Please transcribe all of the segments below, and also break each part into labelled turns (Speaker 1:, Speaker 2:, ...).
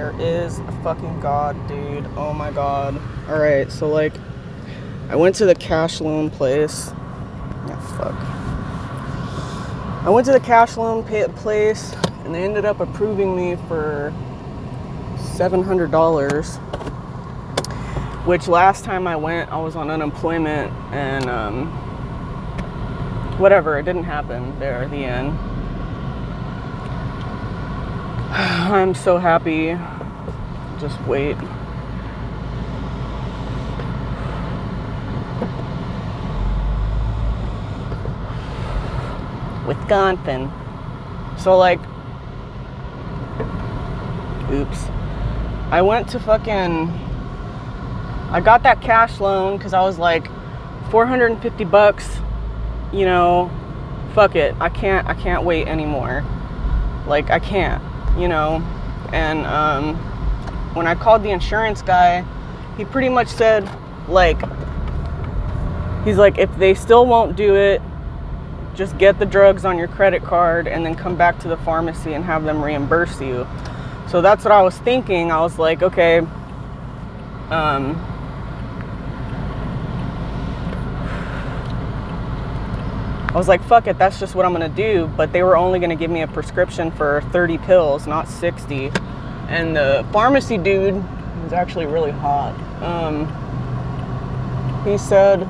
Speaker 1: there is a fucking God, dude. Oh my God. Alright, so like, I went to the cash loan place. Yeah, fuck. I went to the cash loan place and they ended up approving me for $700 which last time I went, I was on unemployment and um, whatever, it didn't happen there at the end. I'm so happy. Just wait. Wisconsin. So, like, oops. I went to fucking I got that cash loan because I was like 450 bucks, you know, fuck it. I can't I can't wait anymore. Like I can't, you know. And um, when I called the insurance guy, he pretty much said like he's like if they still won't do it, just get the drugs on your credit card and then come back to the pharmacy and have them reimburse you. So that's what I was thinking. I was like, okay, um, I was like, fuck it, that's just what I'm gonna do. But they were only gonna give me a prescription for 30 pills, not 60. And the pharmacy dude was actually really hot. Um, he said,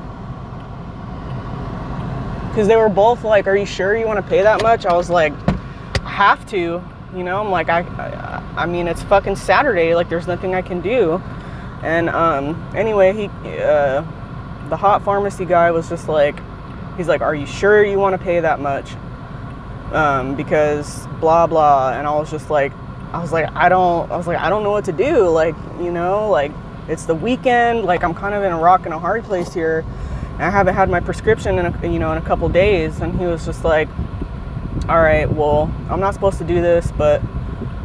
Speaker 1: because they were both like, "Are you sure you want to pay that much?" I was like, "I have to." You know, I'm like, I, I, I mean, it's fucking Saturday. Like, there's nothing I can do. And um, anyway, he, uh, the hot pharmacy guy was just like, he's like, "Are you sure you want to pay that much?" Um, because blah blah. And I was just like, I was like, I don't. I was like, I don't know what to do. Like, you know, like it's the weekend. Like, I'm kind of in a rock and a hard place here. I haven't had my prescription in a, you know in a couple days. And he was just like, all right, well, I'm not supposed to do this, but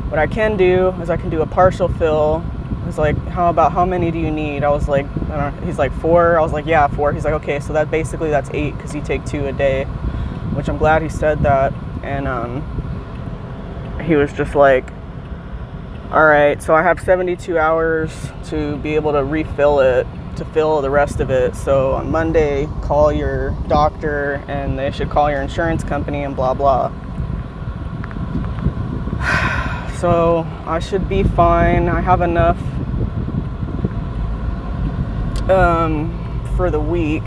Speaker 1: what I can do is I can do a partial fill. He's like, how about how many do you need? I was like, I don't know. He's like four. I was like, yeah, four. He's like, okay, so that basically that's eight because you take two a day, which I'm glad he said that. And um, he was just like, all right, so I have 72 hours to be able to refill it, to fill the rest of it. So on Monday, call your doctor and they should call your insurance company and blah blah. So I should be fine. I have enough um, for the week,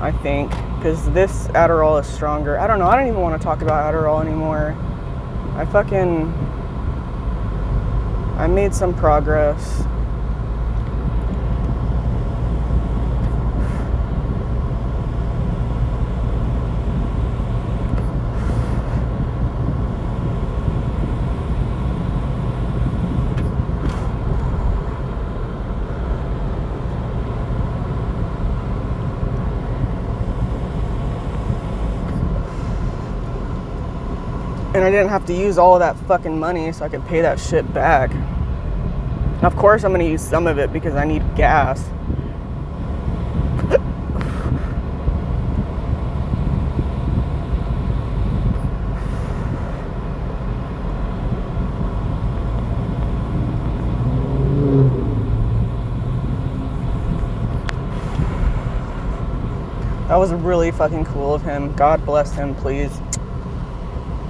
Speaker 1: I think, because this Adderall is stronger. I don't know. I don't even want to talk about Adderall anymore. I fucking. I made some progress. And I didn't have to use all that fucking money so I could pay that shit back. Of course, I'm gonna use some of it because I need gas. That was really fucking cool of him. God bless him, please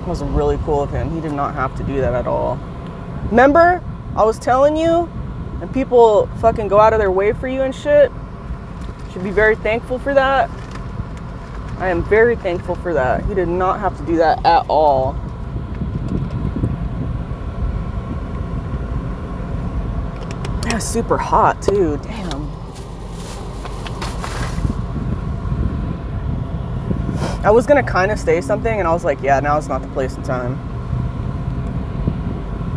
Speaker 1: was really cool of him. He did not have to do that at all. Remember, I was telling you, and people fucking go out of their way for you and shit. Should be very thankful for that. I am very thankful for that. He did not have to do that at all. Yeah, super hot too. Damn. I was gonna kind of say something, and I was like, yeah, now is not the place and time.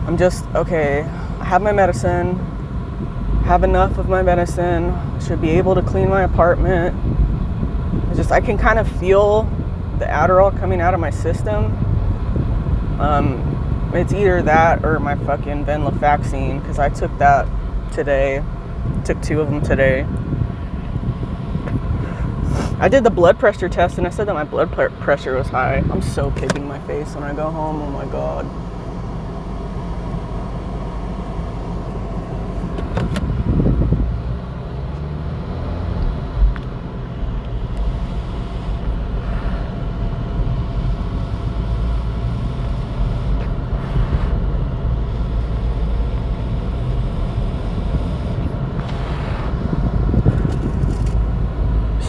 Speaker 1: I'm just okay. I have my medicine. Have enough of my medicine. Should be able to clean my apartment. I just I can kind of feel the Adderall coming out of my system. Um, it's either that or my fucking venlafaxine because I took that today. Took two of them today. I did the blood pressure test and I said that my blood pr- pressure was high. I'm so kicking my face when I go home. Oh my god.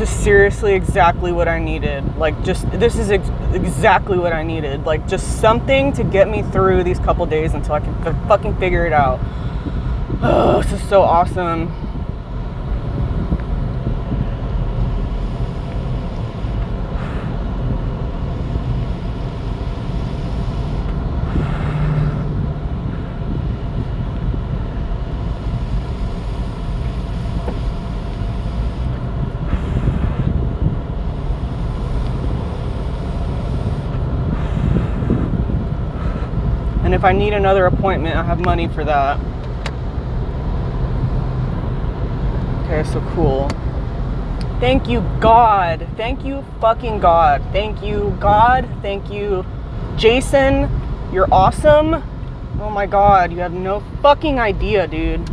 Speaker 1: Seriously exactly what I needed. Like, just this is ex- exactly what I needed. Like, just something to get me through these couple days until I can f- fucking figure it out. Oh, this is so awesome. If I need another appointment, I have money for that. Okay, so cool. Thank you, God. Thank you, fucking God. Thank you, God. Thank you, Jason. You're awesome. Oh my God, you have no fucking idea, dude.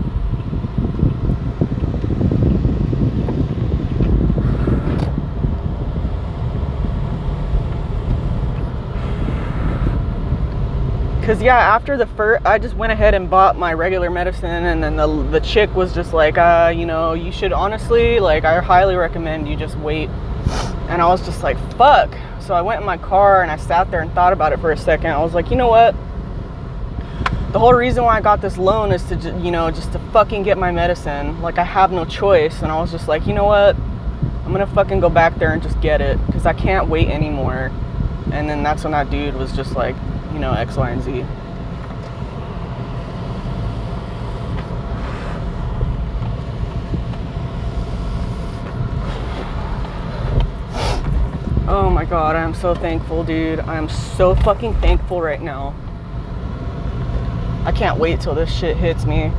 Speaker 1: Cause yeah, after the first, I just went ahead and bought my regular medicine, and then the the chick was just like, uh, you know, you should honestly, like, I highly recommend you just wait. And I was just like, fuck. So I went in my car and I sat there and thought about it for a second. I was like, you know what? The whole reason why I got this loan is to, you know, just to fucking get my medicine. Like I have no choice. And I was just like, you know what? I'm gonna fucking go back there and just get it because I can't wait anymore. And then that's when that dude was just like, you know, X, Y, and Z. Oh my god, I am so thankful, dude. I am so fucking thankful right now. I can't wait till this shit hits me.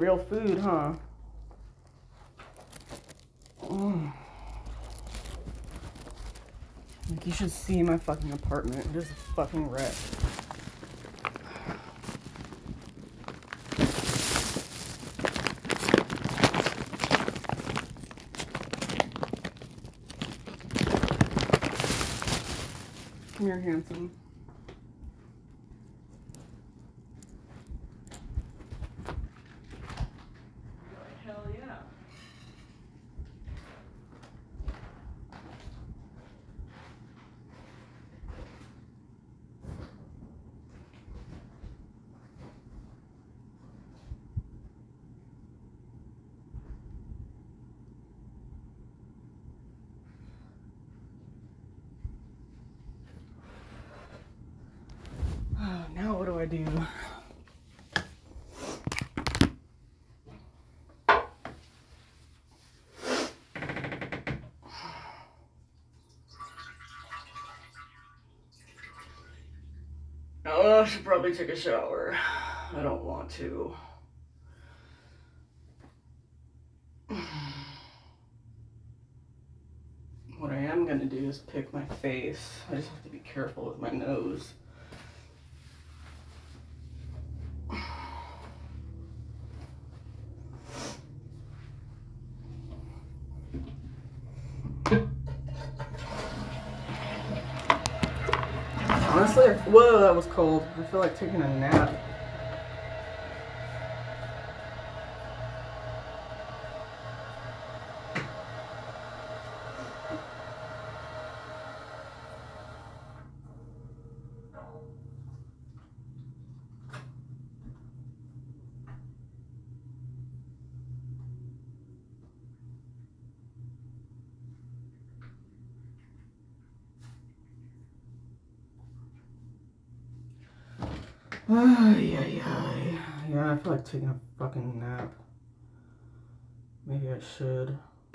Speaker 1: Real food, huh? Mm. Like you should see my fucking apartment. It is a fucking wreck. Come here, handsome. Hell yeah. Oh, now what do Oh, I should probably take a shower. I don't want to. What I am gonna do is pick my face. I just have to be careful with my nose. Honestly, I- whoa, that was cold. I feel like taking a nap. Ay, ay, ay. Yeah, I feel like taking a fucking nap. Maybe I should.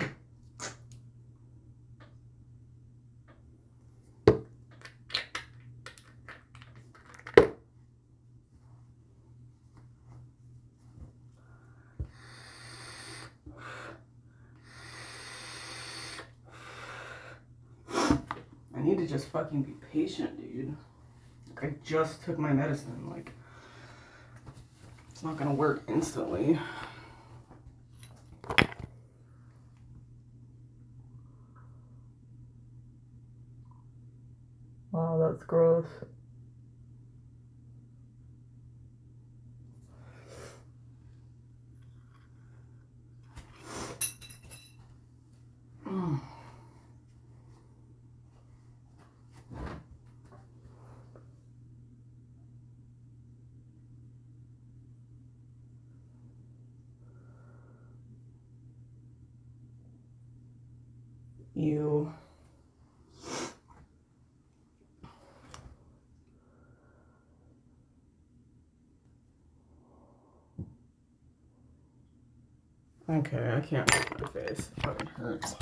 Speaker 1: I need to just fucking be patient, dude. I just took my medicine. Like, it's not gonna work instantly. Wow, that's gross. You. Okay, I can't make my face. It hurts.